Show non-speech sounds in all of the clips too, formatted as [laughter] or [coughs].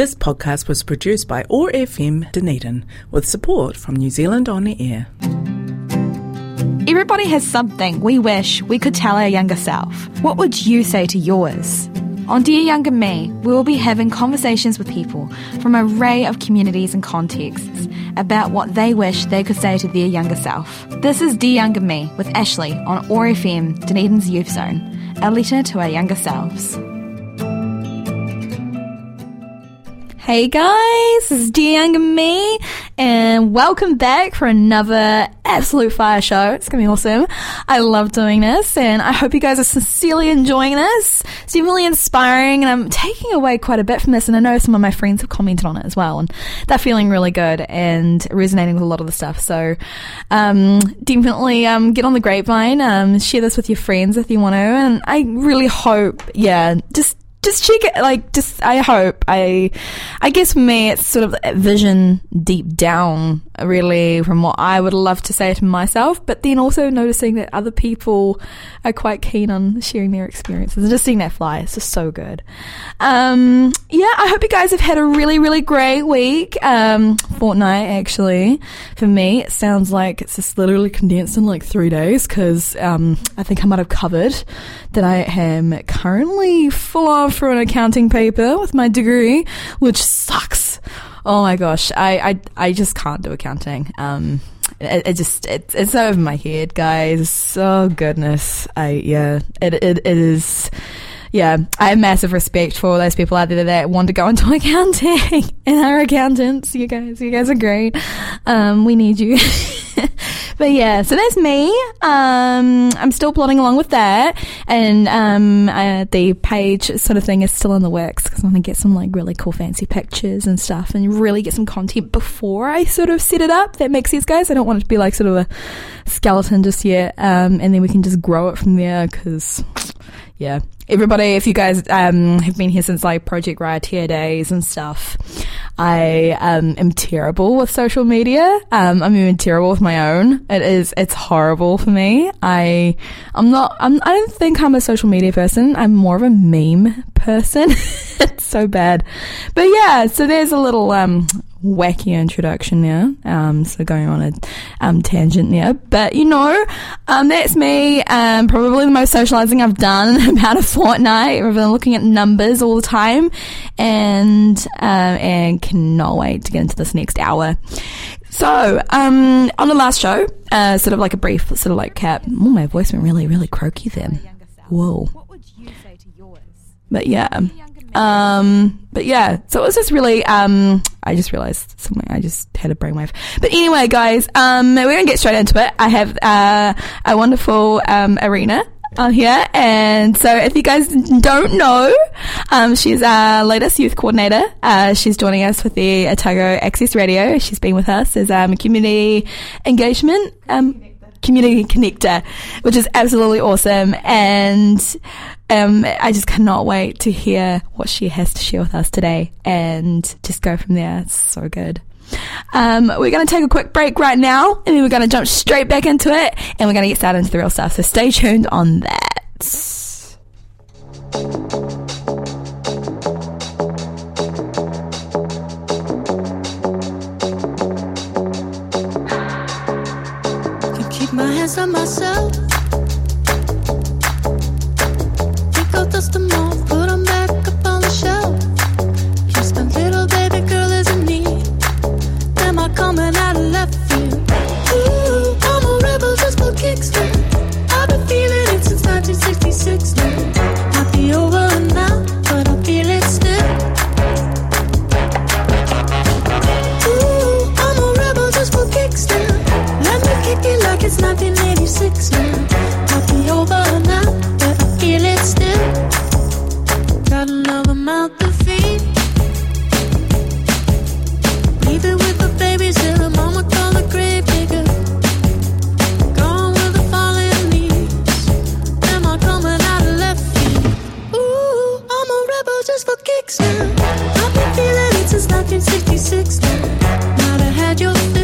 This podcast was produced by OAR FM Dunedin with support from New Zealand On the Air. Everybody has something we wish we could tell our younger self. What would you say to yours? On Dear Younger Me, we will be having conversations with people from an array of communities and contexts about what they wish they could say to their younger self. This is Dear Younger Me with Ashley on OAR FM, Dunedin's Youth Zone, a letter to our younger selves. Hey guys, this is Dear Younger Me, and welcome back for another absolute fire show. It's gonna be awesome. I love doing this, and I hope you guys are sincerely enjoying this. It's been really inspiring, and I'm taking away quite a bit from this, and I know some of my friends have commented on it as well, and they're feeling really good and resonating with a lot of the stuff. So, um, definitely um, get on the grapevine, um, share this with your friends if you want to, and I really hope, yeah, just just check it like just i hope i i guess for me it's sort of vision deep down really from what i would love to say to myself but then also noticing that other people are quite keen on sharing their experiences. And just seeing that fly it's just so good. Um yeah i hope you guys have had a really really great week. Um fortnight actually for me it sounds like it's just literally condensed in like three days because um i think i might have covered that i am currently full of for an accounting paper with my degree, which sucks. Oh my gosh, I, I, I just can't do accounting. Um, it, it just it, it's over my head, guys. Oh goodness, I yeah, it it, it is. Yeah, I have massive respect for all those people out there that want to go into [laughs] accounting and are accountants. You guys, you guys are great. Um, we need you. [laughs] [laughs] but yeah, so that's me. Um, I'm still plodding along with that, and um, uh, the page sort of thing is still in the works because I want to get some like really cool fancy pictures and stuff, and really get some content before I sort of set it up. That makes sense, guys. I don't want it to be like sort of a skeleton just yet, um, and then we can just grow it from there because yeah. Everybody, if you guys um, have been here since like Project Rioteer days and stuff, I um, am terrible with social media. Um, I'm even terrible with my own. It is, it's horrible for me. I, I'm not, I'm, I don't think I'm a social media person. I'm more of a meme person. [laughs] it's so bad. But yeah, so there's a little, um, wacky introduction there. Um, so going on a um, tangent there, but you know, um, that's me. Um, probably the most socializing I've done in [laughs] about a fortnight. I've been looking at numbers all the time, and um, and cannot wait to get into this next hour. So, um, on the last show, uh, sort of like a brief, sort of like cap. Oh, my voice went really, really croaky then. Whoa. But yeah. Um, but yeah, so it was just really, um, I just realized something. I just had a brainwave. But anyway, guys, um, we're gonna get straight into it. I have, uh, a wonderful, um, Arina on here. And so if you guys don't know, um, she's our latest youth coordinator. Uh, she's joining us with the Otago Access Radio. She's been with us as, um, community engagement, um, community connector, which is absolutely awesome. And um, I just cannot wait to hear what she has to share with us today and just go from there. It's so good. Um, we're going to take a quick break right now and then we're going to jump straight back into it and we're going to get started into the real stuff. So stay tuned on that. On myself. Take out dust them off, six now. Over now, but I feel it still. Got another mountain to face. Leaving with the babysitter, mama called the grave digger. Gone with the falling leaves. Am I coming out of left field? Ooh, I'm a rebel just for kicks now. I've been feeling it since 1966 now. Might have had your.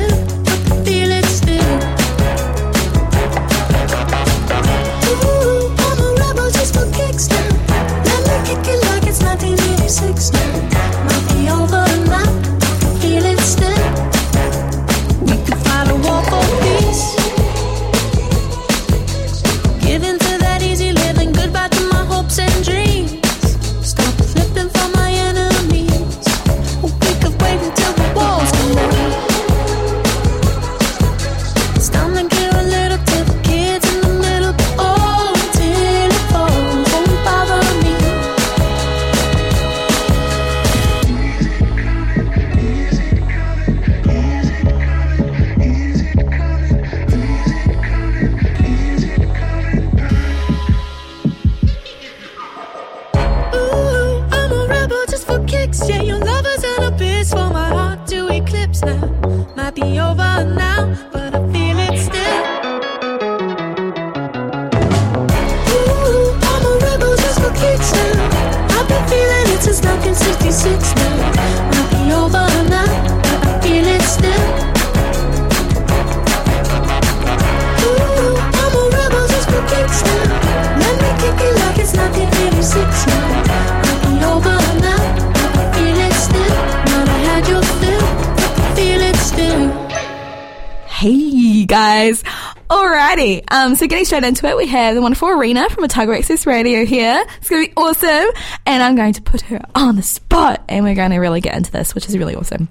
So getting straight into it, we have the wonderful Arina from Otago Access Radio here. It's going to be awesome. And I'm going to put her on the spot and we're going to really get into this, which is really awesome.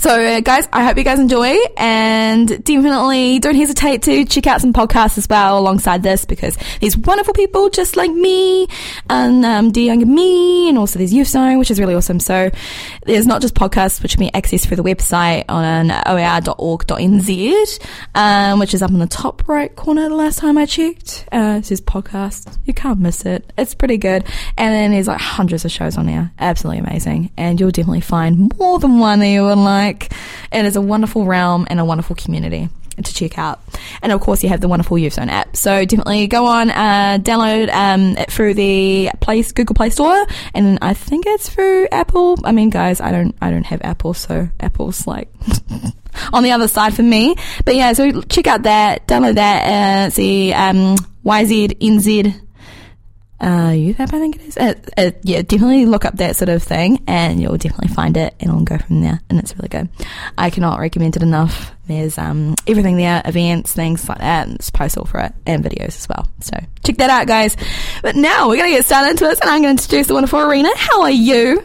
So, guys, I hope you guys enjoy and definitely don't hesitate to check out some podcasts as well alongside this because there's wonderful people just like me and um, dear younger me and also there's Youth Zone, which is really awesome. So, there's not just podcasts which can be accessed through the website on oar.org.nz, um, which is up in the top right corner the last time I checked. Uh, it says podcast. You can't miss it. It's pretty good. And then there's like hundreds of shows on there. Absolutely amazing. And you'll definitely find more than one you would like. It is a wonderful realm and a wonderful community to check out. And of course, you have the wonderful Youth Zone app. So definitely go on, uh, download um, it through the Play Google Play Store, and I think it's through Apple. I mean, guys, I don't I don't have Apple, so Apple's like. [laughs] on the other side for me, but yeah, so check out that, download that, uh, the um, YZNZ uh, youth app, I think it is. Uh, uh, yeah, definitely look up that sort of thing and you'll definitely find it and it'll go from there. And it's really good. I cannot recommend it enough. There's, um, everything there, events, things like that, and it's posts all for it and videos as well. So check that out, guys. But now we're going to get started into this and I'm going to introduce the wonderful Arina. How are you?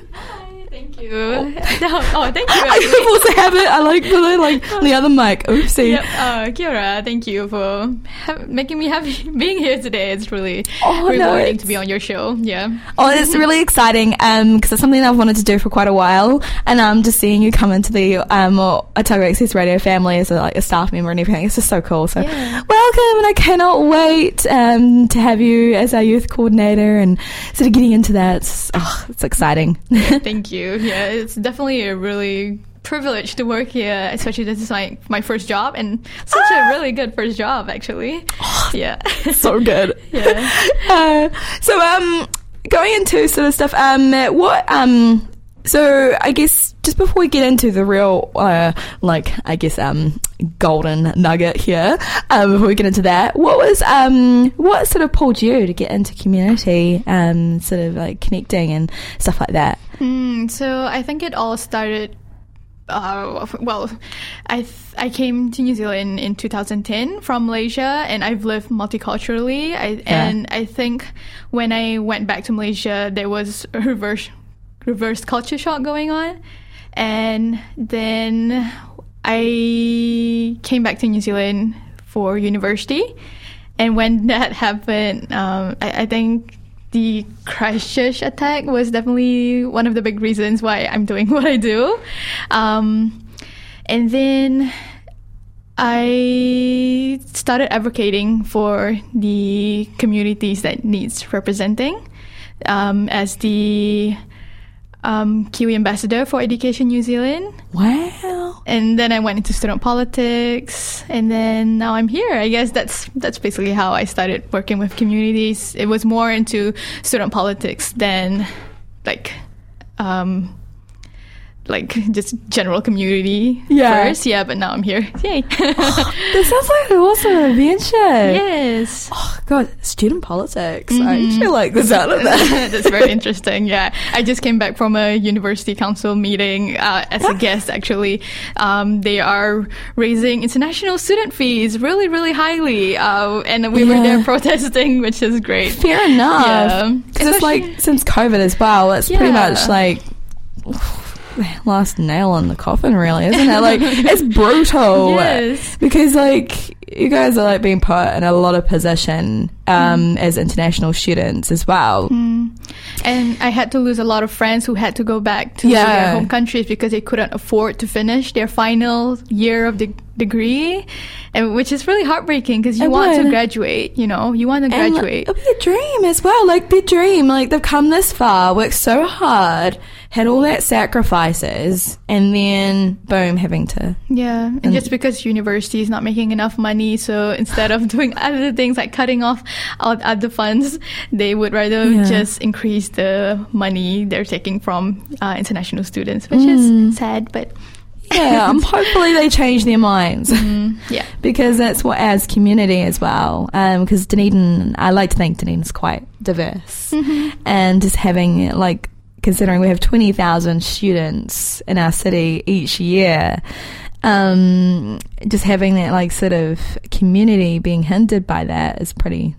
Thank you. [laughs] oh, thank you. I also have it. I like the, like [laughs] the other mic. Oopsie. Yep. Uh, Kiara, thank you for ha- making me happy [laughs] being here today. It's really Oh, rewarding it's- to be on your show. Yeah. Oh, it's really exciting um, because it's something I've wanted to do for quite a while, and um, just seeing you come into the um, Otago Access Radio family as a, like a staff member and everything, it's just so cool. So, Yeah. Welcome, and I cannot wait um, to have you as our youth coordinator and sort of getting into that. It's, oh, it's exciting. [laughs] Thank you. Yeah, it's definitely a really privilege to work here, especially this is my, my first job and such a really good first job actually. Yeah. [laughs] so good. [laughs] Yeah. Uh, so, um, going into sort of stuff, um, what, um, so I guess just before we get into the real, uh, like, I guess, um, golden nugget here, um, before we get into that, what was, um, what sort of pulled you to get into community, um, sort of like connecting and stuff like that? Mm, so I think it all started. Uh, well, I th- I came to New Zealand in 2010 from Malaysia, and I've lived multiculturally. I, And I think when I went back to Malaysia, there was a reverse reverse culture shock going on, and then I came back to New Zealand for university. And when [laughs] that happened, um, I, I think the Christchurch attack was definitely one of the big reasons why I'm doing [laughs] what I do. Um, and then I started advocating for the communities that needs representing um, as the um, Kiwi ambassador for Education New Zealand Wow. and then I went into student politics, and then now I'm here. I guess that's that's basically how I started working with communities. It was more into student politics than like um like just general community Yeah. first. Yeah, but now I'm here. Yay. This sounds like an awesome adventure. [laughs] yes. Oh, God, student politics. I actually like the sound of that. [laughs] That's very interesting. Yeah, I just came back from a university council meeting uh, as a guest. Actually, um, they are raising international student fees really, really highly, uh, and we were there protesting, which is great. Fair enough. Yeah. Because it's like since COVID as well, it's pretty much like [sighs] last nail in the coffin, really, isn't it? Like it's brutal. [laughs] Yes. Because like you guys are like being put in a lot of position um, as international students as well. And I had to lose a lot of friends who had to go back to Yeah. their home countries because they couldn't afford to finish their final year of the degree, and which is really heartbreaking because you It want to graduate. You know, you want to And graduate. it'll be a dream as well. Like the dream. Like they've come this far, worked so hard, had all that sacrifices, and then boom, having to. Yeah, and, just because university is not making enough money, so instead of [laughs] doing other things like cutting off out other funds, they would rather Yeah. just increase the money they're taking from uh, international students, which Mm. is sad. But Yeah, um, hopefully they change their minds. yeah, [laughs] because that's what adds community as well. Because Dunedin, I like to think Dunedin's quite diverse, and just having like considering we have twenty thousand students in our city each year. Um, just having that like sort of community being hindered by that is pretty,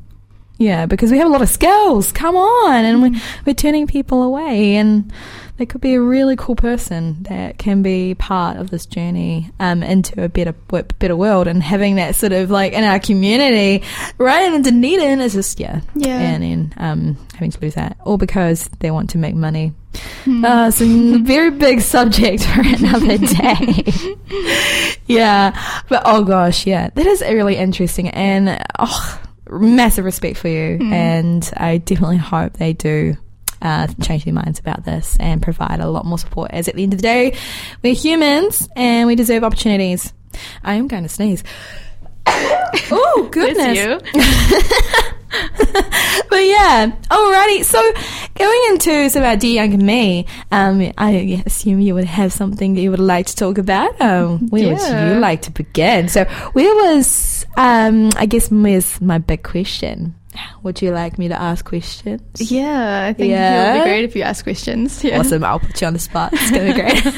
yeah, because we have a lot of skills. Come on, and we're, we're turning people away, and they could be a really cool person that can be part of this journey um, into a better better world. And having that sort of like in our community, right in Dunedin is just yeah, Yeah. and then um, having to lose that all because they want to make money. Uh, so very big subject [laughs] for another day. yeah, but oh gosh, yeah, that is really interesting, and oh, massive respect for you, and I definitely hope they do. Uh, change their minds about this and provide a lot more support. As at the end of the day, we're humans and we deserve opportunities. I am going to sneeze. [coughs] oh goodness! you. [laughs] But yeah, alrighty. So going into our dear younger me, um, I assume you would have something that you would like to talk about. Um, where would you like to begin? So where was, um, I guess, where's my big question? Would you like me to ask questions? Yeah, I think it Yeah. would be great if you ask questions. Yeah. Awesome. I'll put you on the spot. It's going to be [laughs]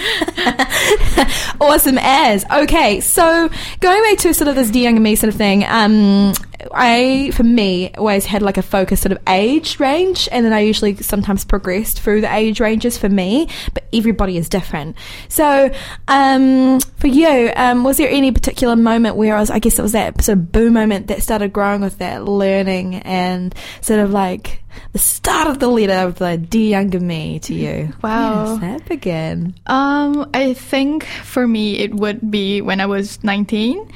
great. [laughs] awesome as. Okay. So going back to sort of this dear younger me sort of thing, um, I, for me, always had like a focus sort of age range and then I usually sometimes progressed through the age ranges for me, but everybody is different. So, um, for you, um, was there any particular moment where I was, I guess it was that sort of boom moment that started growing with that learning and sort of like the start of the letter of the dear younger me to you? Wow. How does that begin? Um, I think for me it would be when I was 19.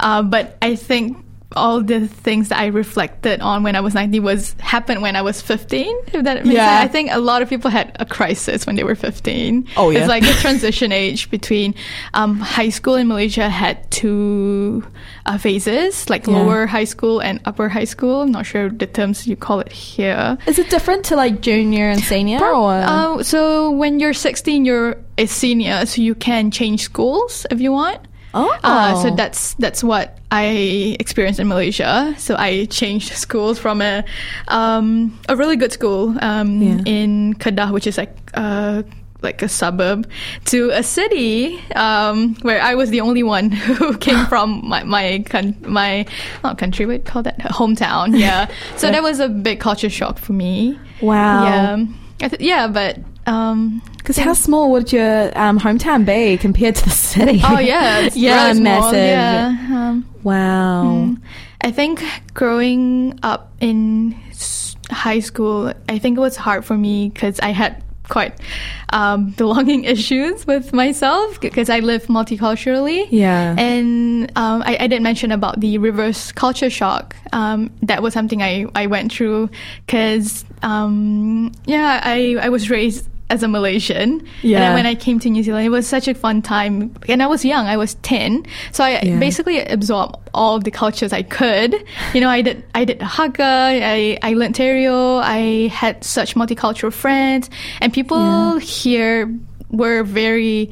Uh, but I think all the things that I reflected on when I was 19 was happened when I was 15. If that makes Yeah. sense. I think a lot of people had a crisis when they were 15. Oh, yeah. It's like the [laughs] transition age between um, high school in Malaysia had two uh, phases, like Yeah. lower high school and upper high school. I'm not sure the terms you call it here. Is it different to like junior and senior or? Uh, so when you're 16, you're a senior, so you can change schools if you want. oh. Uh, so that's that's what I experienced in Malaysia. So I changed [laughs] schools from a um, a really good school um, Yeah. in Kedah, which is like uh, like a suburb, to a city um, where I was the only one [laughs] who came [laughs] from my my con- my not country, you call that hometown. Yeah. So that was a big culture shock for me. wow. Yeah. Th- yeah, but um, Because how small would your um, hometown be compared to the city? oh yeah, it's [laughs] yeah, really small, massive. Yeah. Um, Wow. I think growing up in high school, I think it was hard for me because I had quite um, [laughs] belonging issues with myself because I live multiculturally. Yeah. And um, I, I did mention about the reverse culture shock. Um, that was something I, I went through because, um, yeah, I, I was raised as a Malaysian. And then when I came to New Zealand, it was such a fun time. And I was young, I was 10. So I Yeah. basically absorbed all the cultures I could. You know, I did, I did haka, I, I learned te reo, I had such multicultural friends. And people Yeah. here were very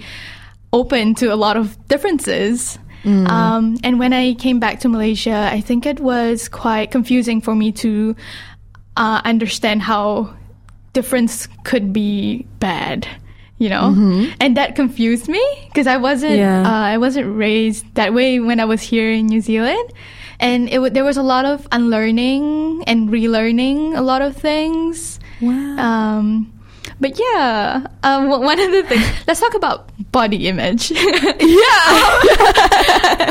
open to a lot of differences. Mm. Um, and when I came back to Malaysia, I think it was quite confusing for me to uh, understand how difference could be bad. You know, and that confused me because I wasn't Mm-hmm. Yeah. uh, I wasn't raised that way when I was here in New Zealand, and it w- there was a lot of unlearning and relearning a lot of things. Wow. Um, but yeah, um, one one of the things. [laughs] Let's talk about body image. yeah.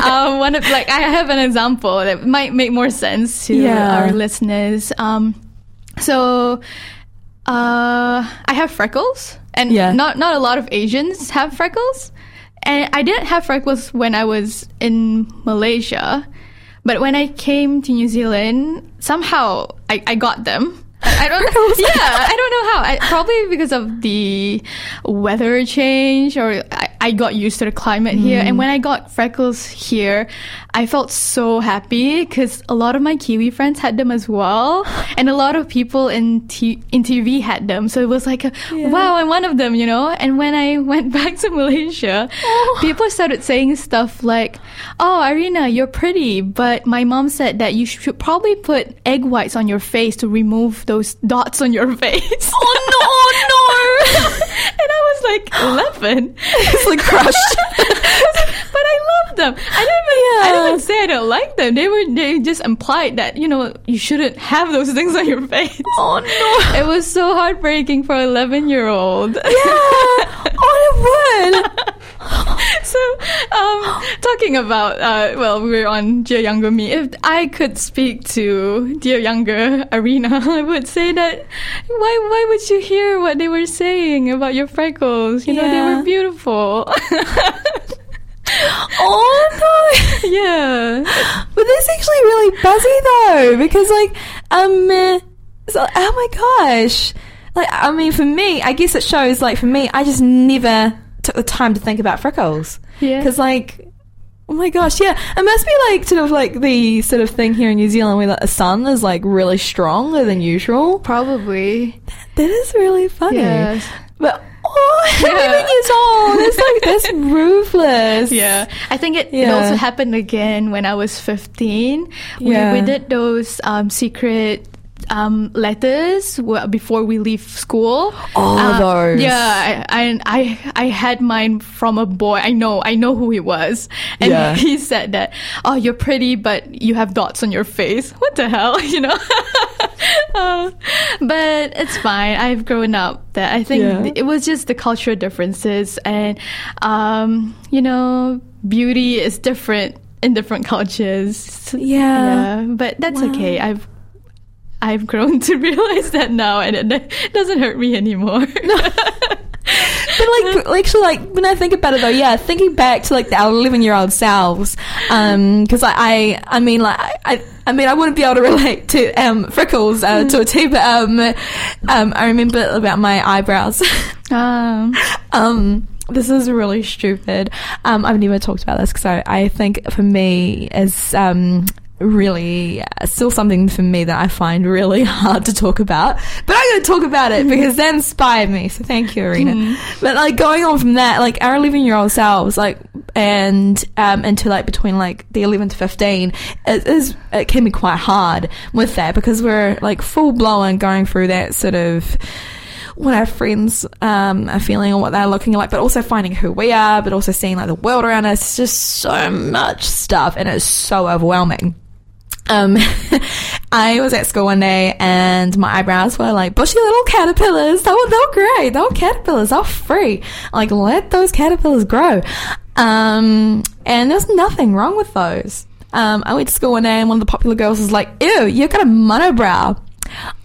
[laughs] [laughs] um, one of like I have an example that might make more sense to Yeah. our listeners. Um, so uh, I have freckles, and Yeah. not not a lot of Asians have freckles. and I didn't have freckles when I was in Malaysia, but when I came to New Zealand, somehow I, I got them. I don't. [laughs] know. yeah, I don't know how. I, probably because of the weather change, or I, I got used to the climate here. And mm. when I got freckles here, I felt so happy because a lot of my Kiwi friends had them as well, [gasps] and a lot of people in t- in TV had them. So it was like, a, wow, I'm one of them, you know. And when I [laughs] went back to Malaysia, oh. people started saying stuff like, "Oh, Arina, you're pretty," but my mom said that you should probably put egg whites on your face to remove those dots on your [laughs] face. Oh no, no! [laughs] and I was like 11. [gasps] it's like crushed. [laughs] but I love them. I don't even, I don't even say I don't like them. They were they just implied that you know you shouldn't have those things on your face. Oh no! It was so heartbreaking for 11 year old. Yeah. Oh, it would. [laughs] so, um, talking about, uh, well, we were on Dear Younger Me. If I could speak to Dear Younger Arina, [laughs] I would say that why, why would you hear what they were saying about your freckles? You know, they were beautiful. [laughs] Oh no! yeah. But that's actually really buzzy though, because like, um, so, oh my gosh, like I mean, for me, I guess it shows. Like for me, I just never took the time to think about freckles. Yeah. Because like, oh my gosh, yeah, it must be like sort of like the sort of thing here in New Zealand where like, the sun is like really stronger than usual. Probably. That is really funny. Yes. But oh, [laughs] Yeah. 11 years old. That's like that's [laughs] ruthless. Yeah, I think it, it also happened again when I was 15. We, we did those um, secret um, letters before we leave school. Oh, Uh, those. Yeah, I, I, I, had mine from a boy. I know, I know who he was. And Yeah. [laughs] he said that, oh, you're pretty, but you have dots on your face. [laughs] What the hell, [laughs] you know? Uh, but it's fine. I've grown up. That I think Yeah. it was just the cultural differences, and um, you know, beauty is different in different cultures. Yeah. yeah. But that's okay. I've I've grown to [laughs] realize that now, and it [laughs] doesn't hurt me anymore. [laughs] But like, actually, like when I think about it, though, yeah, thinking back to like our eleven-year-old selves, because I, I, I mean, like, I, I mean, I wouldn't be able to relate to um, freckles uh, to a T, but um, um, I remember about my eyebrows. um, um, this is really stupid. Um, I've never talked about this because I, I think for me as um really uh, still something for me that I find really [laughs] hard to talk about. But I'm going to talk about it because that inspired me. So thank you, Arina. But like going on from that, like our 11 year old selves, like and um into like between like the 11 to 15, it is it can be quite hard with that because we're like full blown going through that sort of what our friends um, are feeling and what they're looking like, but also finding who we are, but also seeing like the world around us. It's just so much stuff, and it's so overwhelming. Um, [laughs] I was at school one day and my eyebrows were like bushy little caterpillars. They were, they were great. They were caterpillars. They were free. Like, let those caterpillars grow. Um, and there's nothing wrong with those. Um, I went to school one day and one of the popular girls was like, ew, you've got a monobrow.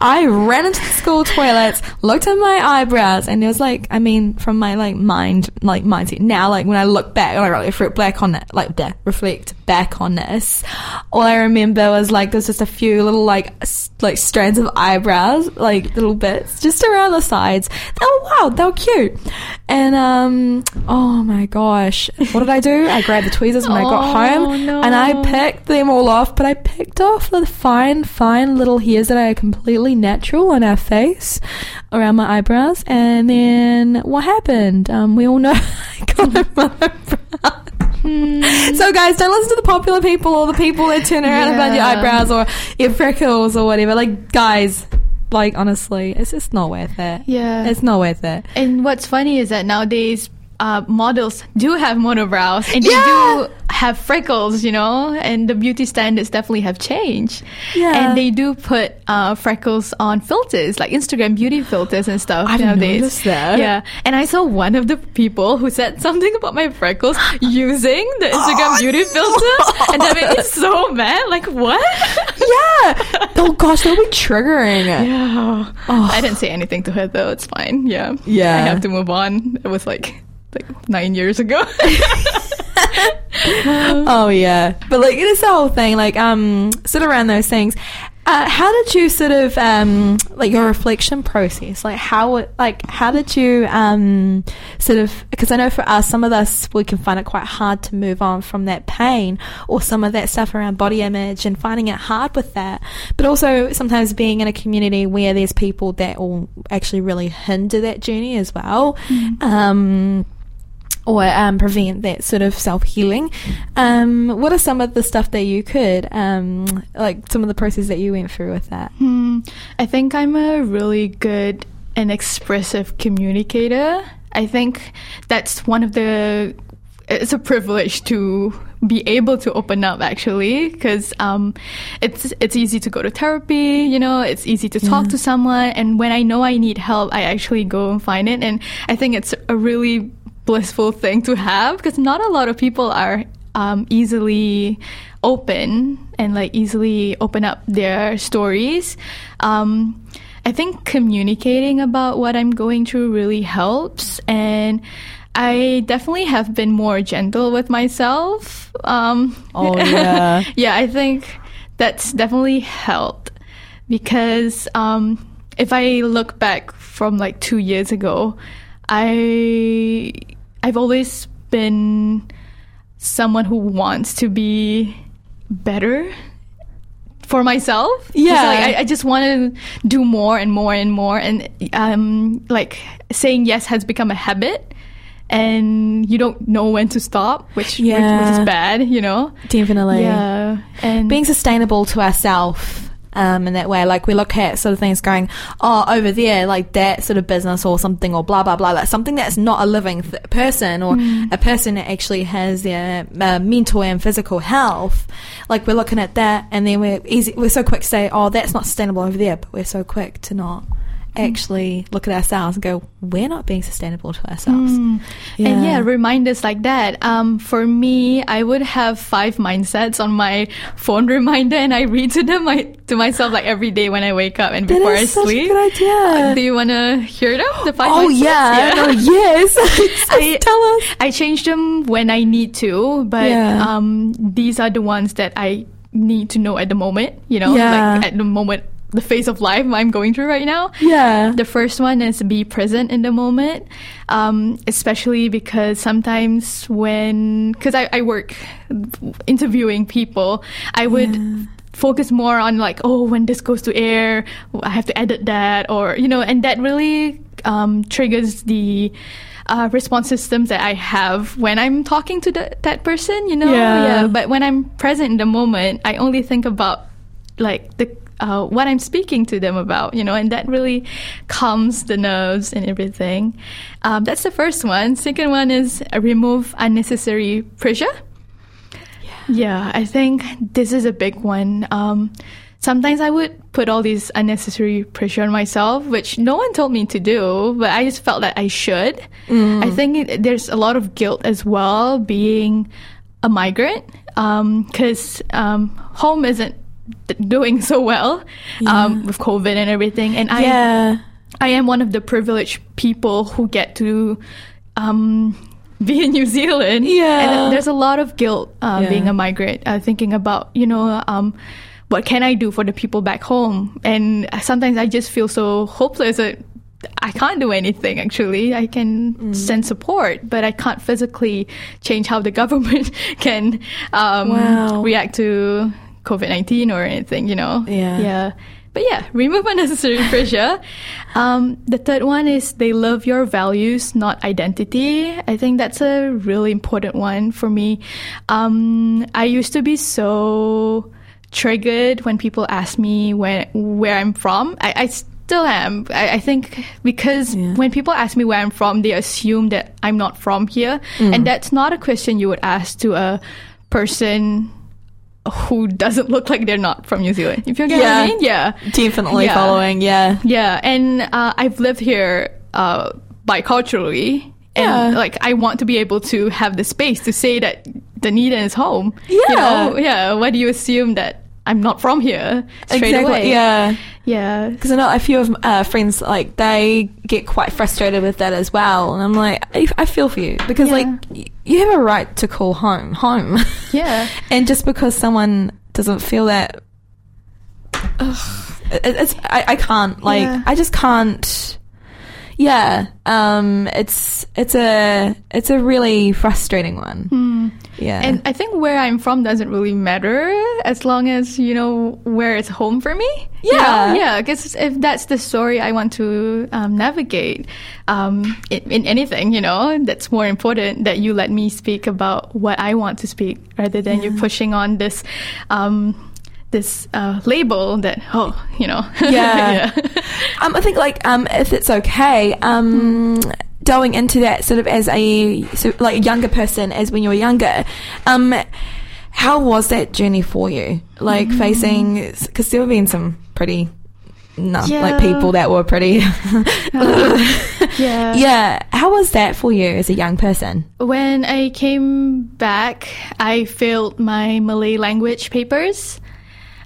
I ran into the school toilets, looked at my eyebrows, and it was like, I mean, from my like mind, like mindset. Now, like when I look back, when I really reflect back on it, like reflect back on this, all I remember was like there's just a few little like like strands of eyebrows, like little bits, just around the sides. They were wild, they were cute, and um, oh my gosh, what did I do? I grabbed the tweezers when I got Oh, home, no. and I picked them all off, but I picked off the fine, fine little hairs that are completely natural on our face, around my eyebrows. And then what happened? Um, we all know [laughs] I got a monobrow. Hmm. So guys, don't listen to the popular people or the people that turn around about your eyebrows or your freckles or whatever. Like guys, like honestly, it's just not worth it. Yeah. It's not worth it. And what's funny is that nowadays uh, models do have monobrows and they Yeah. do have freckles, you know, and the beauty standards definitely have changed. Yeah. And they do put uh, freckles on filters, like Instagram beauty filters and stuff I've nowadays. noticed that. Yeah. And I saw one of the people who said something about my freckles [gasps] using the Instagram Oh, beauty filter. And that made me [laughs] so mad. Like, what? Yeah. [laughs] oh gosh, that'll be triggering. Yeah. I didn't say anything to her though. It's fine. Yeah. Yeah. I have to move on. It was like like nine years ago. [laughs] [laughs] oh yeah, but like it is the whole thing. Like um, sit around those things. Uh, how did you sort of um, like your reflection process? Like how like how did you um, sort of because I know for us, some of us we can find it quite hard to move on from that pain or some of that stuff around body image and finding it hard with that. But also sometimes being in a community where there's people that will actually really hinder that journey as well. Um, or um, prevent that sort of self healing. Um, what are some of the stuff that you could, um, like some of the process that you went through with that? Hmm, I think I'm a really good and expressive communicator. I think that's one of the. It's a privilege to be able to open up actually because um, it's it's easy to go to therapy you know it's easy to talk to someone and when i know i need help i actually go and find it and i think it's a really blissful thing to have because not a lot of people are um, easily open and like easily open up their stories. Um, I think communicating about what I'm going through really helps, and I definitely have been more gentle with myself. Um, Oh, [laughs] yeah. yeah, I think that's definitely helped because um, if I look back from like two years ago, I I've always been someone who wants to be better for myself. Yeah. Like, I, I just want to do more and more and more, and um, like saying yes has become a habit. And you don't know when to stop, which which, which is bad, you know. Definitely. Yeah, and Being sustainable to ourselves. Um, in that way, like we look at sort of things going, oh, over there, like that sort of business or something, or blah blah blah, like something that's not a living th- person or a person that actually has their uh, mental and physical health. Like we're looking at that, and then we're easy, we're so quick to say, oh, that's not sustainable over there, but we're so quick to not actually look at ourselves and go, we're not being sustainable to ourselves. And yeah, reminders like that. Um, for me, I would have five mindsets on my phone reminder, and I read to them my, to myself like every day when I wake up and That before I sleep. good idea. Do you want to hear them? The five Oh mindsets? yeah, no, yes. [laughs] I- Tell us. I change them when I need to, but Yeah. um, these are the ones that I need to know at the moment. You know, Yeah. like at the moment, the phase of life I'm going through right now. Yeah. The first one is be present in the moment, um, especially because sometimes when, because I, I work interviewing people, I would focus more on like, oh, when this goes to air, I have to edit that, or, you know, and that really um, triggers the. Uh, response systems that I have when I'm talking to the, that person, you know, Yeah. Yeah. But when I'm present in the moment, I only think about like the uh, what I'm speaking to them about, you know, and that really calms the nerves and everything. Um, that's the first one. Second one is remove unnecessary pressure. Yeah. I think this is a big one. Um, sometimes I would put all these unnecessary pressure on myself, which no one told me to do, but I just felt that I should. I think it, there's a lot of guilt as well being a migrant because um, home isn't doing so well um, with COVID and everything. And I, Yeah. I am one of the privileged people who get to um, [laughs] be in New Zealand. Yeah. And there's a lot of guilt uh, Yeah. being a migrant, uh, thinking about, you know, um, what can I do for the people back home? And sometimes I just feel so hopeless that I can't do anything actually. I can Mm. send support, but I can't physically change how the [laughs] government can um, Wow. react to COVID 19 or anything, you know? Yeah. Yeah. But yeah, remove unnecessary pressure. Um, the third one is they love your values, not identity. I think that's a really important one for me. Um, I used to be so triggered when people ask me where where I'm from. I, I still am. I, I think because Yeah. when people ask me where I'm from, they assume that I'm not from here, and that's not a question you would ask to a person who doesn't look like they're not from New Zealand. If you get what Yeah. I mean? Yeah. Definitely Yeah. following. Yeah. Yeah, and uh, I've lived here uh, biculturally, and Yeah. like I want to be able to have the space to say that Dunedin is home. You Yeah. know? yeah. Why do you assume that I'm not from here straight away. Yeah. Yeah. Because I know a few of uh, friends like they get quite frustrated with that as well, and I'm like, I, I feel for you because Yeah. like you have a right to call home home, [laughs] Yeah. and just because someone doesn't feel that, ugh, it, it's I, I can't like Yeah. I just can't. Yeah, um, it's it's a it's a really frustrating one. Yeah, And I think where I'm from doesn't really matter as long as you know where it's home for me. You Yeah. know? yeah. Because if that's the story I want to um, navigate um, in, in anything, you know, that's more important that you let me speak about what I want to speak rather than you pushing on this. Um, this uh, label that oh you know [laughs] Yeah. Um, I think like um, if it's okay, um, going into that sort of as a so, like a younger person, as when you were younger, um, how was that journey for you? Like facing because there have been some pretty. No, like people that were pretty. [laughs] [laughs] yeah yeah, how was that for you as a young person? When I came back, I failed my Malay language papers.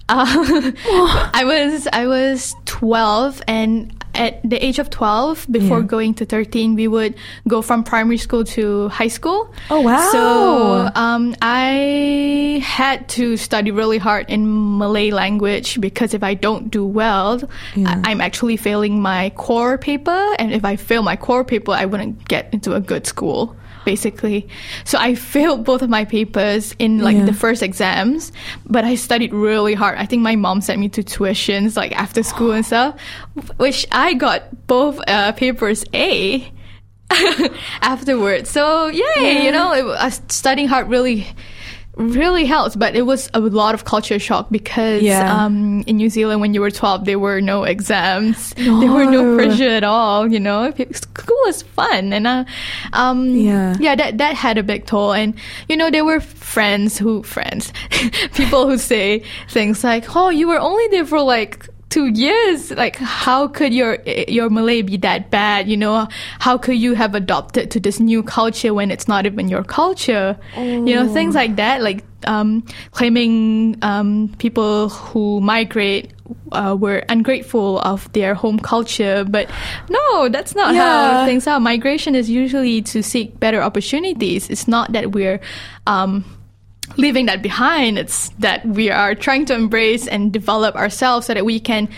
Uh, [laughs] I was I was twelve, and at the age of twelve, before Yeah. going to thirteen, we would go from primary school to high school. Oh, wow. So um, I had to study really hard in Malay language because if I don't do well, Yeah. I, I'm actually failing my core paper, and if I fail my core paper, I wouldn't get into a good school. Basically, so I failed both of my papers in like Yeah. the first exams, but I studied really hard. I think my mom sent me to tuitions like after school and stuff, which I got both uh, papers A [laughs] afterwards. So yay, you know, it, uh, studying hard really, really helps. But it was a lot of culture shock because Yeah. um, in New Zealand, when you were twelve, there were no exams, there were no No. pressure at all. You know, school was fun, and uh, um, Yeah. yeah, that that had a big toll. And you know, there were friends who friends, [laughs] people who say things like, "Oh, you were only there for like." Two years, like how could your your Malay be that bad? You know, how could you have adopted to this new culture when it's not even your culture? You know, things like that, like um, claiming um, people who migrate uh, were ungrateful of their home culture. But no, that's not Yeah. how things are. Migration is usually to seek better opportunities. It's not that we're um, leaving that behind. It's that we are trying to embrace and develop ourselves so that we can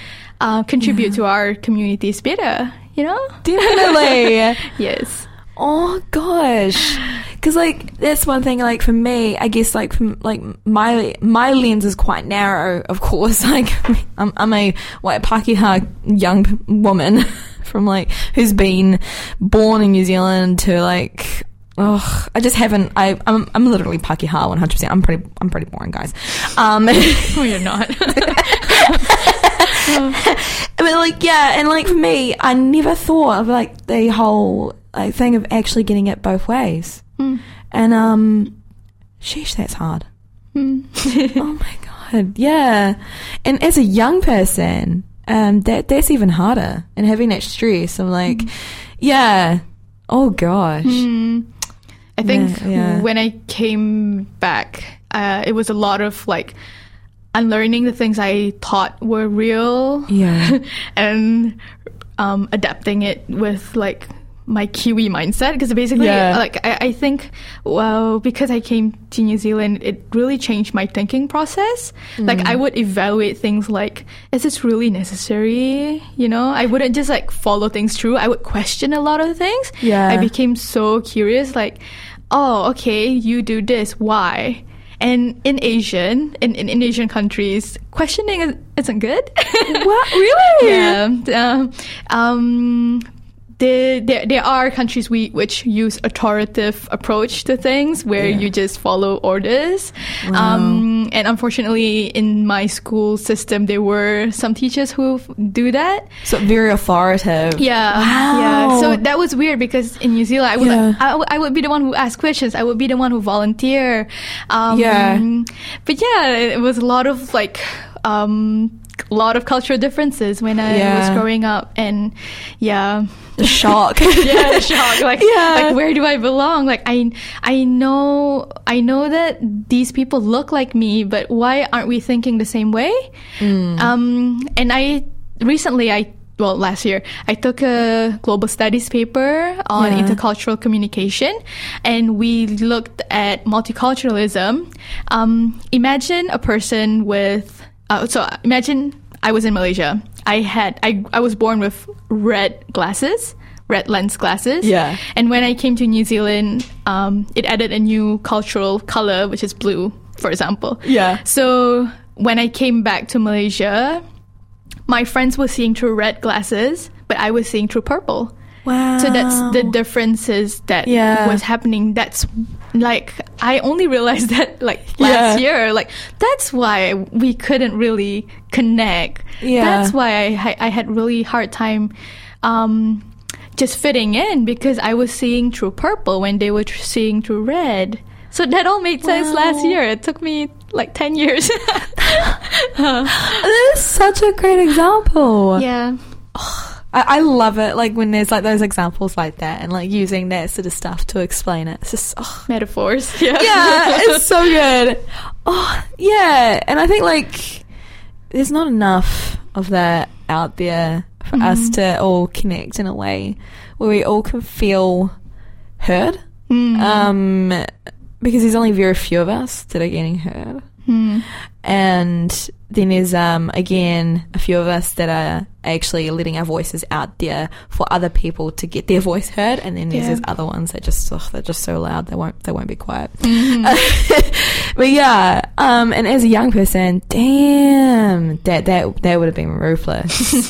uh, contribute to our communities better. You know? Definitely. [laughs] Yes. Oh gosh, because like that's one thing. Like for me, I guess like from like my my lens is quite narrow. Of course, [laughs] like I'm I'm a white Pakeha young woman [laughs] from like who's been born in New Zealand to like. Oh, I just haven't. I, I'm, I'm literally Pakeha 100. percent I'm pretty, I'm pretty boring, guys. Um, [laughs] [laughs] you're not. [laughs] But like, yeah, and like for me, I never thought of like the whole like thing of actually getting it both ways. And um, sheesh, that's hard. oh my god, yeah. And as a young person, um, that that's even harder. And having that stress, I'm like, yeah. Oh gosh. I think Yeah, yeah. when I came back, uh, it was a lot of like unlearning the things I thought were real. Yeah. [laughs] and um, adapting it with like my Kiwi mindset because basically, Yeah. like I, I think, well, because I came to New Zealand, it really changed my thinking process. Like Mm. I would evaluate things like, is this really necessary? You know, I wouldn't just like follow things through. I would question a lot of things. Yeah. I became so curious. Like, oh, okay, you do this. Why? And in Asian, in, in, in Asian countries, questioning is, isn't good. what really? [laughs] yeah. Um, um, there, there, there are countries we, which use authoritative approach to things where Yeah. you just follow orders. Wow. Um, and unfortunately, in my school system, there were some teachers who do that. So very authoritative. Yeah, Wow. yeah. So that was weird because in New Zealand, I would, Yeah. I, would- I would be the one who asked questions. I would be the one who volunteer. Um, Yeah. But yeah, it was a lot of like um, a lot of cultural differences when I Yeah. was growing up, and yeah, The shock. [laughs] yeah, the shock. Like, [laughs] Yeah. like where do I belong? Like, I, I know, I know that these people look like me, but why aren't we thinking the same way? Mm. Um, and I recently, I well, last year, I took a global studies paper on Yeah. intercultural communication, and we looked at multiculturalism. Um, imagine a person with, uh, so imagine I was in Malaysia. I had, I, I was born with red glasses, red lens glasses. Yeah. And when I came to New Zealand, um, it added a new cultural color, which is blue, for example. Yeah. So when I came back to Malaysia, my friends were seeing through red glasses, but I was seeing through purple. Wow. So that's the differences that Yeah. was happening. That's like I only realized [laughs] that like last Yeah. year. Like that's why we couldn't really connect. Yeah. That's why I I had really hard time um, just fitting in because I was seeing through purple when they were tr- seeing through red. So that all made sense last year. It took me like ten years. [laughs] That is such a great example. yeah. I, I love it, like when there's like those examples like that, and like using that sort of stuff to explain it. It's just, oh, Metaphors. [laughs] Yeah. yeah, it's so [laughs] good. Oh, yeah, and I think like there's not enough of that out there for us to all connect in a way where we all can feel heard. Um, because there's only very few of us that are getting heard. And then there's um again a few of us that are actually letting our voices out there for other people to get their voice heard, and then there's Yeah. these other ones that just oh, they're just so loud they won't they won't be quiet. [laughs] but yeah, um, and as a young person, damn, that that that would have been ruthless. [laughs]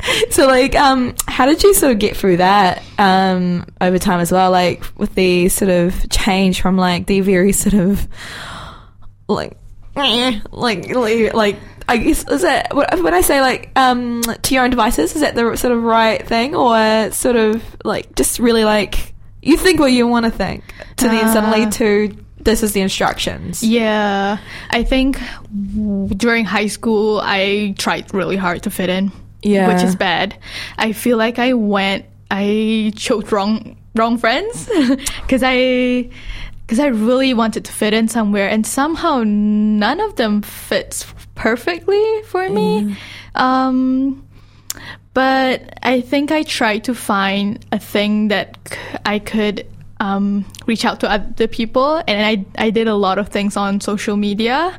[laughs] so like, um, how did you sort of get through that um over time as well? Like with the sort of change from like the very sort of like eh, like like I guess is that when I say like um to your own devices is that the sort of right thing or sort of like just really like you think what you want to think to then Ah. suddenly to this is the instructions Yeah, I think w- during high school I tried really hard to fit in. Yeah. which is bad. I feel like I went, I chose wrong wrong friends [laughs] because I because I really wanted to fit in somewhere, and somehow none of them fits perfectly for me. Um, but I think I tried to find a thing that c- I could um, reach out to other people, and I I did a lot of things on social media.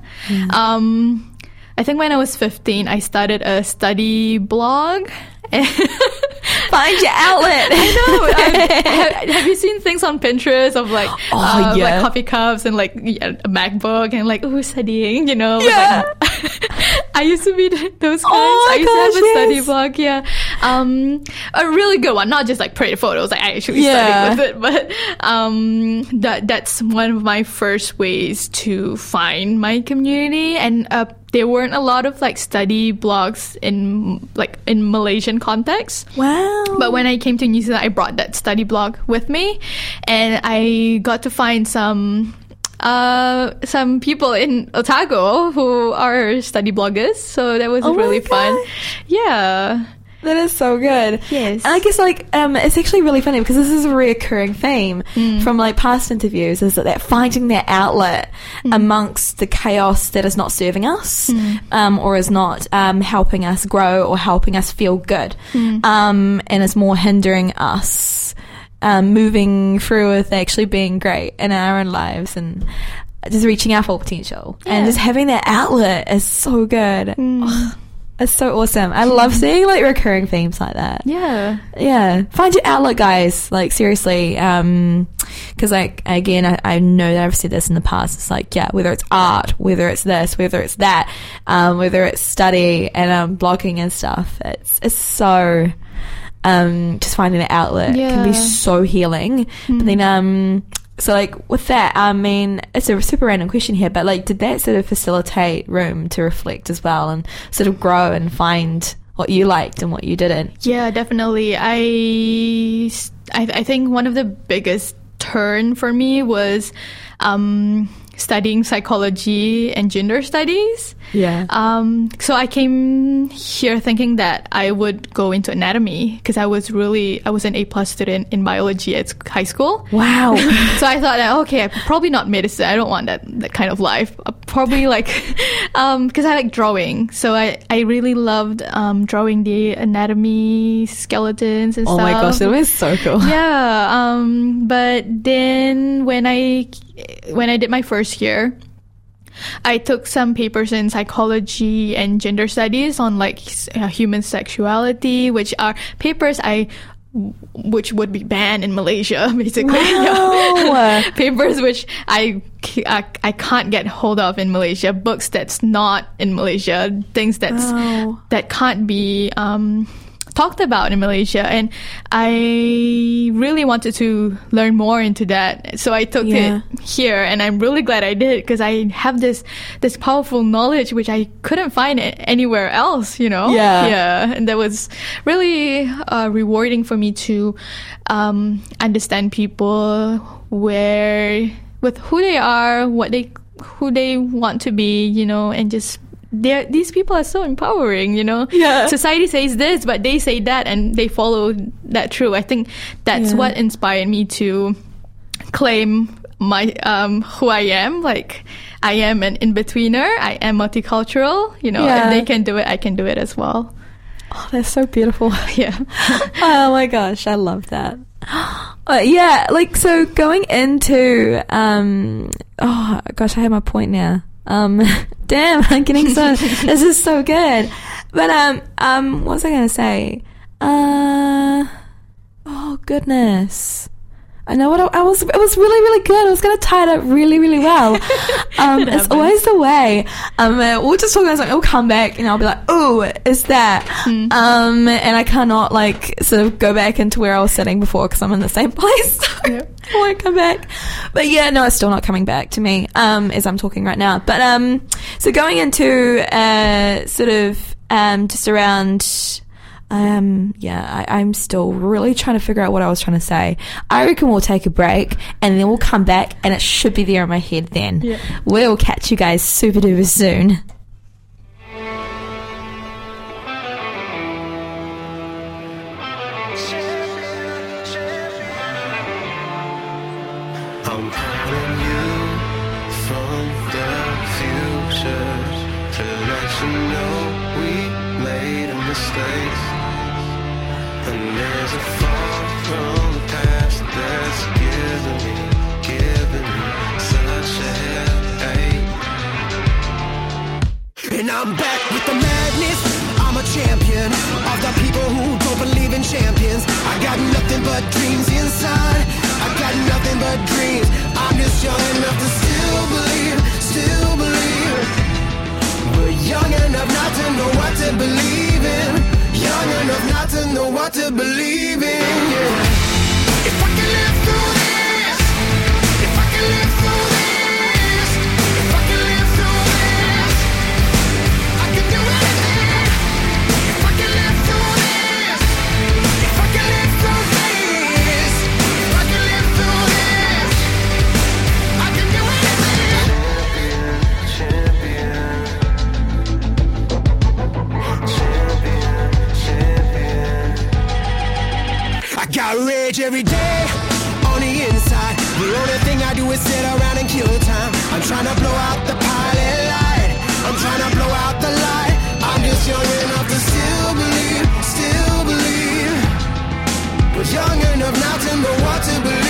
Um, I think when I was 15, I started a study blog. [laughs] find your outlet I know. [laughs] have, have you seen things on Pinterest of like, Oh, uh, yeah. like coffee cups and like yeah, a MacBook and like oh studying, you know? Yeah. like- [laughs] I used to be those guys. Oh my I used to have gosh, a study yes. blog. Yeah, um, a really good one. Not just like pretty photos. Like I actually Yeah. studied with it, but um, that that's one of my first ways to find my community and. Uh, there weren't a lot of like study blogs in like in Malaysian context. wow But when I came to New Zealand, I brought that study blog with me, and I got to find some uh, some people in Otago who are study bloggers. So that was Oh really fun. Yeah. That is so good. Yes. And I guess like um it's actually really funny because this is a reoccurring theme Mm. from like past interviews is that, that finding their outlet Mm. amongst the chaos that is not serving us um or is not um helping us grow or helping us feel good. Mm. Um and is more hindering us um moving through with actually being great in our own lives and just reaching our full potential. And Yeah. Mm. just having that outlet is so good. It's so awesome. I love [laughs] seeing like recurring themes like that. Yeah. Yeah. Find your outlet, guys. Like, seriously. Um, cause like, again, I, I know that I've said this in the past. It's like, yeah, whether it's art, whether it's this, whether it's that, um, whether it's study and, um, blogging and stuff, it's, it's so, um, just finding an outlet can be so healing. But then, um, so like with that, I mean, it's a super random question here, but like, did that sort of facilitate room to reflect as well and sort of grow and find what you liked and what you didn't? Yeah, definitely. I, I, I think one of the biggest turn for me was um, studying psychology and gender studies. Yeah. Um, so I came here thinking that I would go into anatomy because I was really I was an A plus student in biology at high school. wow. [laughs] So I thought that okay, probably not medicine. I don't want that that kind of life. Uh, Probably like [laughs] because I like drawing. So I I really loved um, drawing the anatomy skeletons and oh stuff. Oh my gosh, that was so cool. [laughs] Yeah. Um, but then when I when I did my first year, I took some papers in psychology and gender studies on like uh, human sexuality, which are papers I which would be banned in Malaysia, [laughs] basically. [laughs] Wow. [laughs] papers which I I can't get hold of in Malaysia. Books that's not in Malaysia. Things that's Wow. that can't be um, talked about in Malaysia, and I really wanted to learn more into that. So I took Yeah. it here, and I'm really glad I did because I have this this powerful knowledge which I couldn't find it anywhere else. You know, Yeah. yeah, and that was really uh, rewarding for me to um, understand people where with who they are, what they who they want to be, you know, and just these people are so empowering, you know. Yeah. Society says this, but they say that, and they follow that true. I think that's Yeah. what inspired me to claim my um who I am. Like I am an in betweener. I am multicultural. You know, Yeah. if they can do it, I can do it as well. Oh, that's so beautiful. [laughs] Yeah. [laughs] oh my gosh, I love that. [gasps] Uh, yeah, like so going into um oh gosh, I have my point now. Um [laughs] damn, [laughs] I'm getting so this is so good. But um um what was I gonna say? Uh oh goodness. I know what I, was. It was really, really good. I was going to tie it up really, really well. [laughs] Um, it's always the way. Um, uh, we'll just talk about something. We'll come back, and I'll be like, "Oh, is that?" Um, and I cannot like sort of go back into where I was sitting before because I'm in the same [laughs] place. So Yeah. I won't come back. But yeah, no, it's still not coming back to me. Um, as I'm talking right now. But um, so going into uh, sort of um, just around um, yeah, I, I'm still really trying to figure out what I was trying to say. I reckon we'll take a break and then we'll come back and it should be there in my head then. Yeah. We'll catch you guys super duper soon. I'm back with the madness. I'm a champion of the people who don't believe in champions. I got nothing but dreams inside. I got nothing but dreams. I'm just young enough to still believe, still believe. But young enough not to know what to believe in. Young enough not to know what to believe in. Yeah. rage every day on the inside. The only thing I do is sit around and kill time. I'm trying to blow out the pilot light. I'm trying to blow out the light. I'm just young enough to still believe, still believe. But young enough not to know what to believe.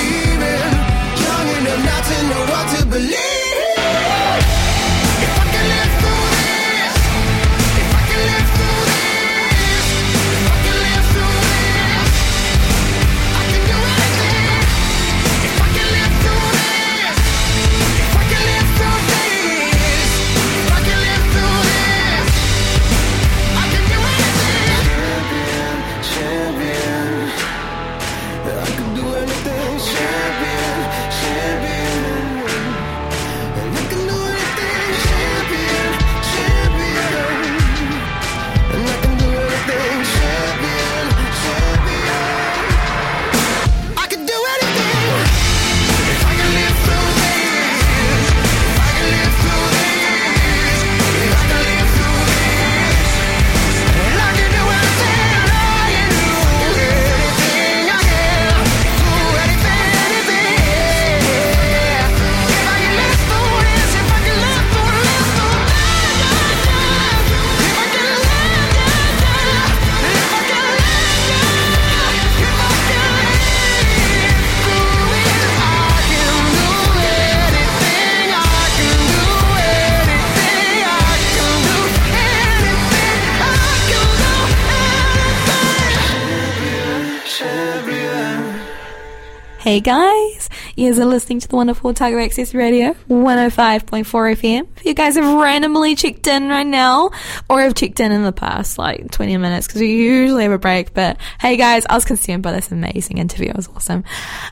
Hey guys, you guys are listening to the wonderful Otago Access Radio 105.4 FM. If you guys have randomly checked in right now, or have checked in in the past like 20 minutes, because we usually have a break, but hey guys, I was consumed by this amazing interview. It was awesome.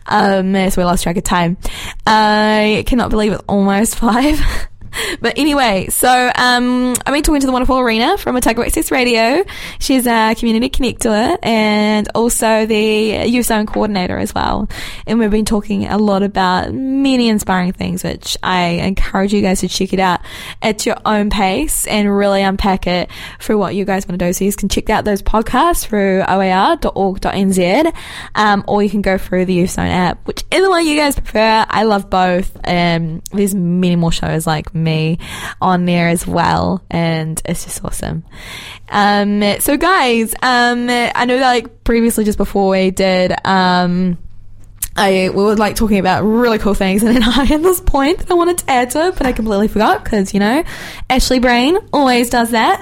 Um, so we lost track of time. I cannot believe it's almost [laughs] five. [laughs] But anyway, so um, I've been talking to the wonderful Arina from Otago Access Radio. She's a community connector and also the youth zone coordinator as well. And we've been talking a lot about many inspiring things, which I encourage you guys to check it out at your own pace and really unpack it for what you guys want to do. So you can check out those podcasts through oar.org.nz um, or you can go through the youth zone app, whichever one you guys prefer. I love both. Um, there's many more shows like me on there as well, and it's just awesome. Um, so guys, um, I know that like previously, just before we did, um, I we were like talking about really cool things, [laughs] and then I had this point that I wanted to add to it, but I completely forgot because you know, Ashley Brain always does that.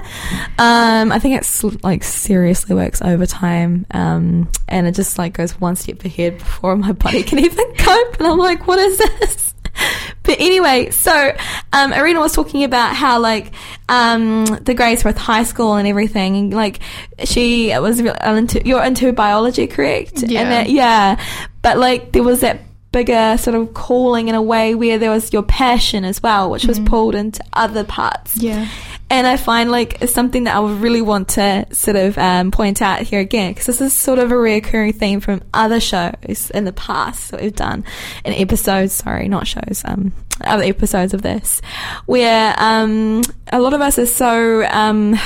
Um, I think it's like seriously works overtime, um, and it just like goes one step ahead before my body can [laughs] even cope, and I'm like, what is this? [laughs] But anyway, so um, Arina was talking about how like um, the Graysworth High School and everything, and like she was really into you're into biology, correct? Yeah. And that, yeah. But like there was that bigger sort of calling in a way where there was your passion as well, which was pulled into other parts. Yeah. And I find like something that I would really want to sort of um, point out here again because this is sort of a recurring theme from other shows in the past that we've done in episodes. Sorry, not shows. Um, other episodes of this, where um, a lot of us are so. Um,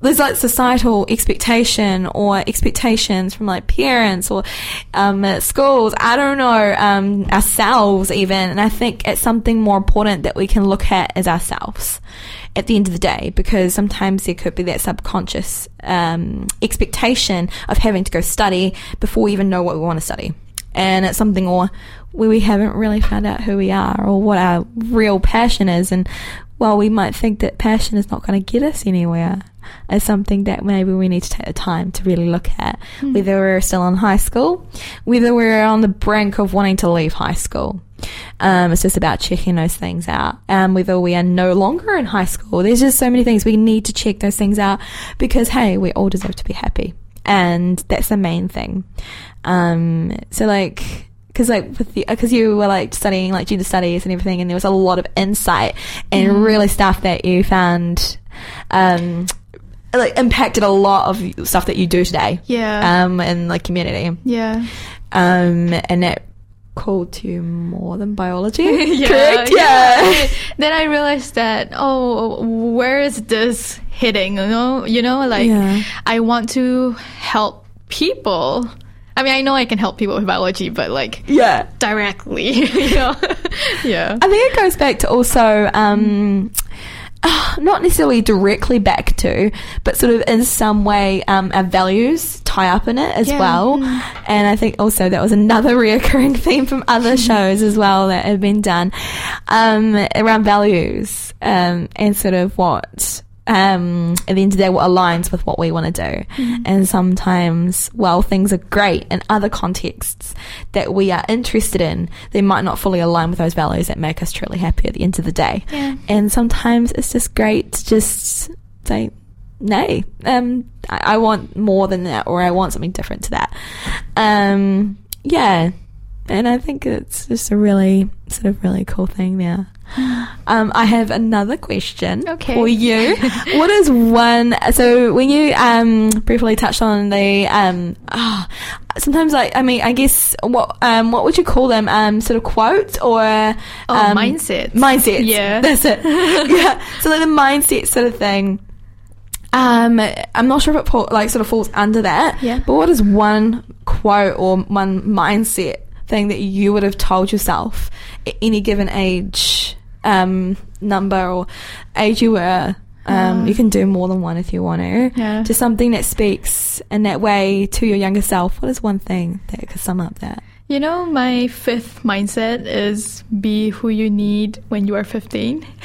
there's like societal expectation or expectations from like parents or um, schools. I don't know um, ourselves even, and I think it's something more important that we can look at as ourselves at the end of the day because sometimes there could be that subconscious um, expectation of having to go study before we even know what we want to study. And it's something or where we haven't really found out who we are or what our real passion is. And while we might think that passion is not going to get us anywhere, it's something that maybe we need to take the time to really look at. Whether we're still in high school, whether we're on the brink of wanting to leave high school. Um, it's just about checking those things out. Um, whether we are no longer in high school, there's just so many things we need to check those things out because hey, we all deserve to be happy, and that's the main thing. Um, so like. Because like with the because you were like studying like gender studies and everything, and there was a lot of insight and really stuff that you found, um, like impacted a lot of stuff that you do today. Yeah. Um, in like community. Yeah. Um, and that called to you more than biology. [laughs] Yeah, Correct? yeah. Yeah. [laughs] then I realized that oh, where is this hitting? You know, you know, like Yeah. I want to help people. I mean, I know I can help people with biology, but like Yeah. directly, [laughs] you know, yeah. I think it goes back to also, um, not necessarily directly back to, but sort of in some way, um, our values tie up in it as Yeah. well. And I think also that was another [laughs] reoccurring theme from other shows as well that have been done, um, around values, um, and sort of what, um, at the end of the day, what aligns with what we want to do. And sometimes, while things are great in other contexts that we are interested in, they might not fully align with those values that make us truly happy at the end of the day. Yeah. And sometimes it's just great to just say, nay, um, I, I want more than that, or I want something different to that. Um, yeah. And I think it's just a really, sort of really cool thing there. Um, I have another question Okay. for you. [laughs] what is one? So when you um, briefly touched on the um, ah, sometimes like I mean I guess what um, what would you call them? Um, sort of quotes or Oh, um, mindsets. Mindsets. Yeah. [laughs] that's it. [laughs] yeah. So like the mindset sort of thing. Um, I'm not sure if it like sort of falls under that. Yeah. But what is one quote or one mindset thing that you would have told yourself at any given age, um, number or age you were? Um, you can do more than one if you want to. Yeah. Just something that speaks in that way to your younger self. What is one thing that could sum up that? You know, my fifth mindset is be who you need when you are 15. [laughs]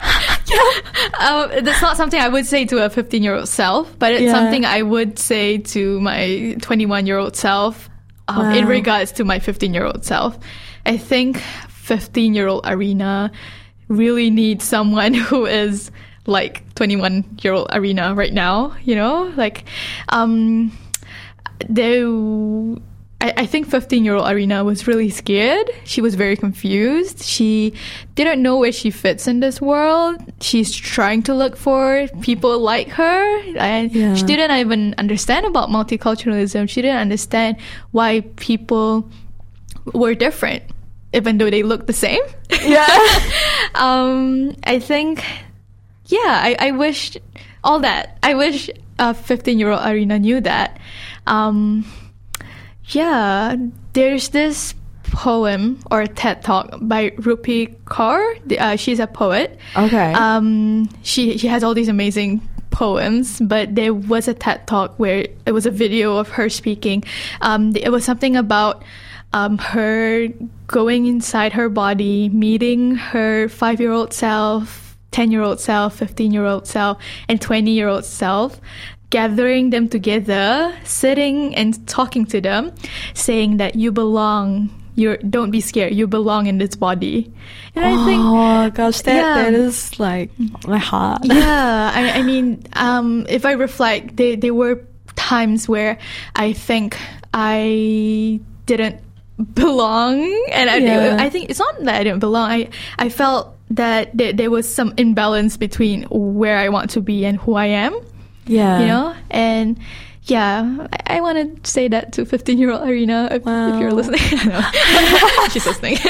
[laughs] um, that's not something I would say to a 15 year old self, but it's Yeah. something I would say to my 21 year old self um, in regards to my 15 year old self. I think 15 year old Arina really needs someone [laughs] who is like 21 year old Arina right now, you know? Like, um, they, I, I think 15 year old Arina was really scared. She was very confused. She didn't know where she fits in this world. She's trying to look for people like her. And Yeah. she didn't even understand about multiculturalism. She didn't understand why people were different, even though they looked the same. Yeah. [laughs] um, I think, yeah, I, I wish all that. I wish a 15 year old Arina knew that. Um, yeah, there's this poem or TED talk by Rupi Kaur. Uh, she's a poet. Okay. Um, she she has all these amazing poems, but there was a TED talk where it was a video of her speaking. Um, it was something about um, her going inside her body, meeting her five year old self, ten year old self, fifteen year old self, and twenty year old self. Gathering them together, sitting and talking to them, saying that you belong. You don't be scared. You belong in this body, and I think oh gosh, that Yeah. that is like my heart. [laughs] yeah I, I mean um, if i reflect they there were times where i think i didn't belong and I, Yeah. I think it's not that i didn't belong i, I felt that there, there was some imbalance between where i want to be and who i am Yeah. you know? And yeah i, I want to say that to 15 year old Arina if, if you're listening. [laughs] [laughs] She's listening. [laughs]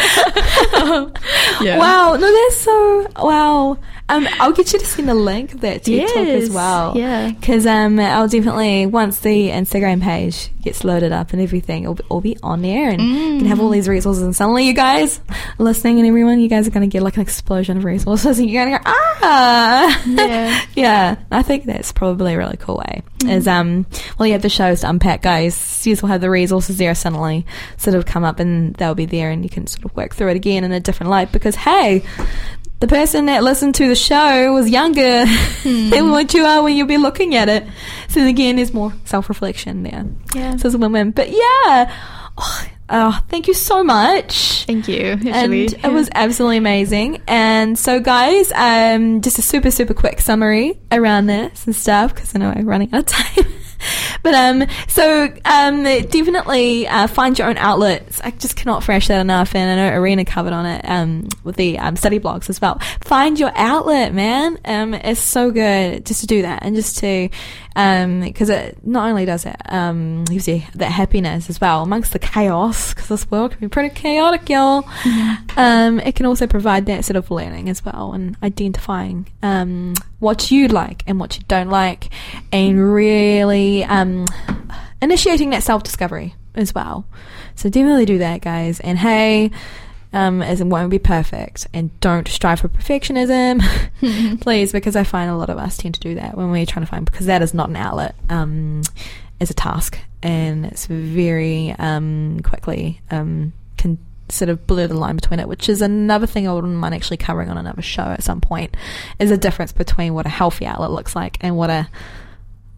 Um, yeah. Wow, no, that's so wow. Um, I'll get you to send a link of that TED talk as well. yeah. because um, I'll definitely once the Instagram page gets loaded up and everything, it'll be, it'll be on there and you can have all these resources. And suddenly, you guys listening and everyone, you guys are going to get like an explosion of resources, [laughs] and you're going to go ah, Yeah. [laughs] yeah. I think that's probably a really cool way. Is um, well, you have the shows to unpack, guys. You will have the resources there suddenly sort of come up, and they'll be there, and you can sort of work through it again in a different light. Because hey, the person that listened to the show was younger than what you are when you'll be looking at it. So again, there's more self-reflection there. Yeah. So as a woman, but yeah. Oh, oh, thank you so much Thank you. and Actually, it was absolutely amazing. And so, guys, um, just a super super quick summary around this and stuff because I know I'm running out of time. [laughs] [laughs] but um, so um, definitely uh, find your own outlets. I just cannot fresh that enough, and I know Arina covered on it um, with the um, study blogs as well. Find your outlet, man. Um, it's so good just to do that and just to because it not only does it um, gives you that happiness as well amongst the chaos because this world can be pretty chaotic, y'all. Um, it can also provide that sort of learning as well and identifying um, what you like and what you don't like, and really um, initiating that self discovery as well. So definitely do that, guys. And hey. Um, as it won't be perfect, and don't strive for perfectionism, [laughs] please, because I find a lot of us tend to do that when we're trying to find because that is not an outlet. Um, as a task, and it's very um, quickly um, can sort of blur the line between it, which is another thing I wouldn't mind actually covering on another show at some point. Is a difference between what a healthy outlet looks like and what a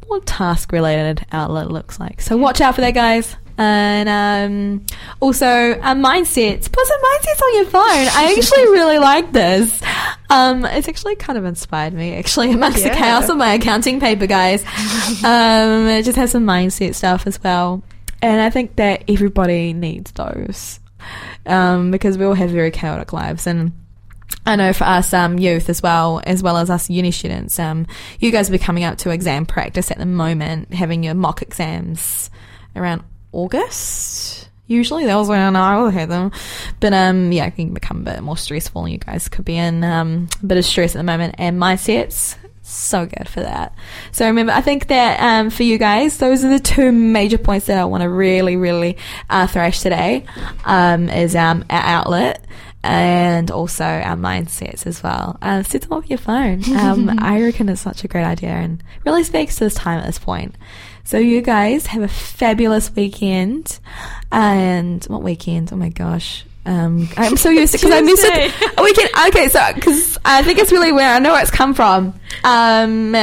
what task related outlet looks like. So watch out for that, guys. And um, also, uh, mindsets. Put some mindsets on your phone. I actually [laughs] really like this. Um, it's actually kind of inspired me, actually, amongst the chaos of my accounting paper, guys. um, it just has some mindset stuff as well. And I think that everybody needs those um, because we all have very chaotic lives. And I know for us um, youth as well, as well as us uni students, um, you guys will be coming up to exam practice at the moment, having your mock exams around August. Usually, that was when I would have them, but um, yeah, it can become a bit more stressful, and you guys could be in um, a bit of stress at the moment. And mindsets, so good for that. So remember, I think that um, for you guys, those are the two major points that I want to really, really uh, thrash today. Um, is um, our outlet and also our mindsets as well. Uh, set them off your phone. [laughs] Um, I reckon it's such a great idea and really speaks to this time at this point. So you guys have a fabulous weekend. And what weekend? Oh my gosh. Um, I'm so used to because I [laughs] missed it. A weekend. Okay, so because I think it's really where I know where it's come from. Um,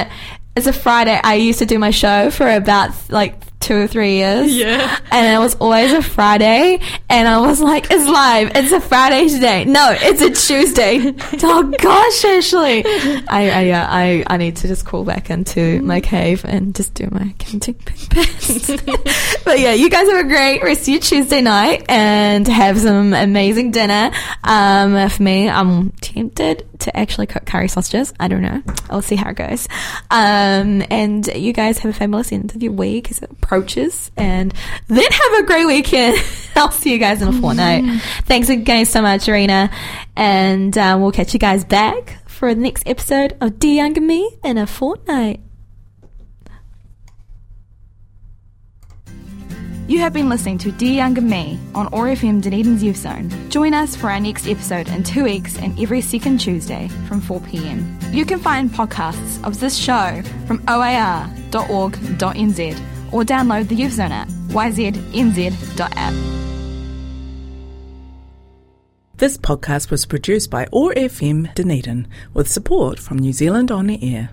it's a Friday. I used to do my show for about like two or three years. Yeah. And it was always a Friday. And I was like, it's live. It's a Friday today. No, it's a Tuesday. [laughs] oh gosh, Ashley. I, I, uh, I, I need to just crawl back into my cave and just do my counting best. [laughs] but yeah, you guys have a great rest of your Tuesday night and have some amazing dinner. Um, for me, I'm tempted to actually cook curry sausages. I don't know. I'll see how it goes. Um, and you guys have a fabulous end of your week as it approaches and then have a great weekend. [laughs] I'll see you guys in a fortnight. Thanks again so much, Arina. And um, we'll catch you guys back for the next episode of Dear Younger Me in a fortnight. You have been listening to Dear Younger Me on OAR FM Dunedin's Youth Zone. Join us for our next episode in two weeks and every second Tuesday from 4pm. You can find podcasts of this show from oar.org.nz or download the Youth Zone app, yznz.app. This podcast was produced by OAR FM Dunedin with support from New Zealand On the Air.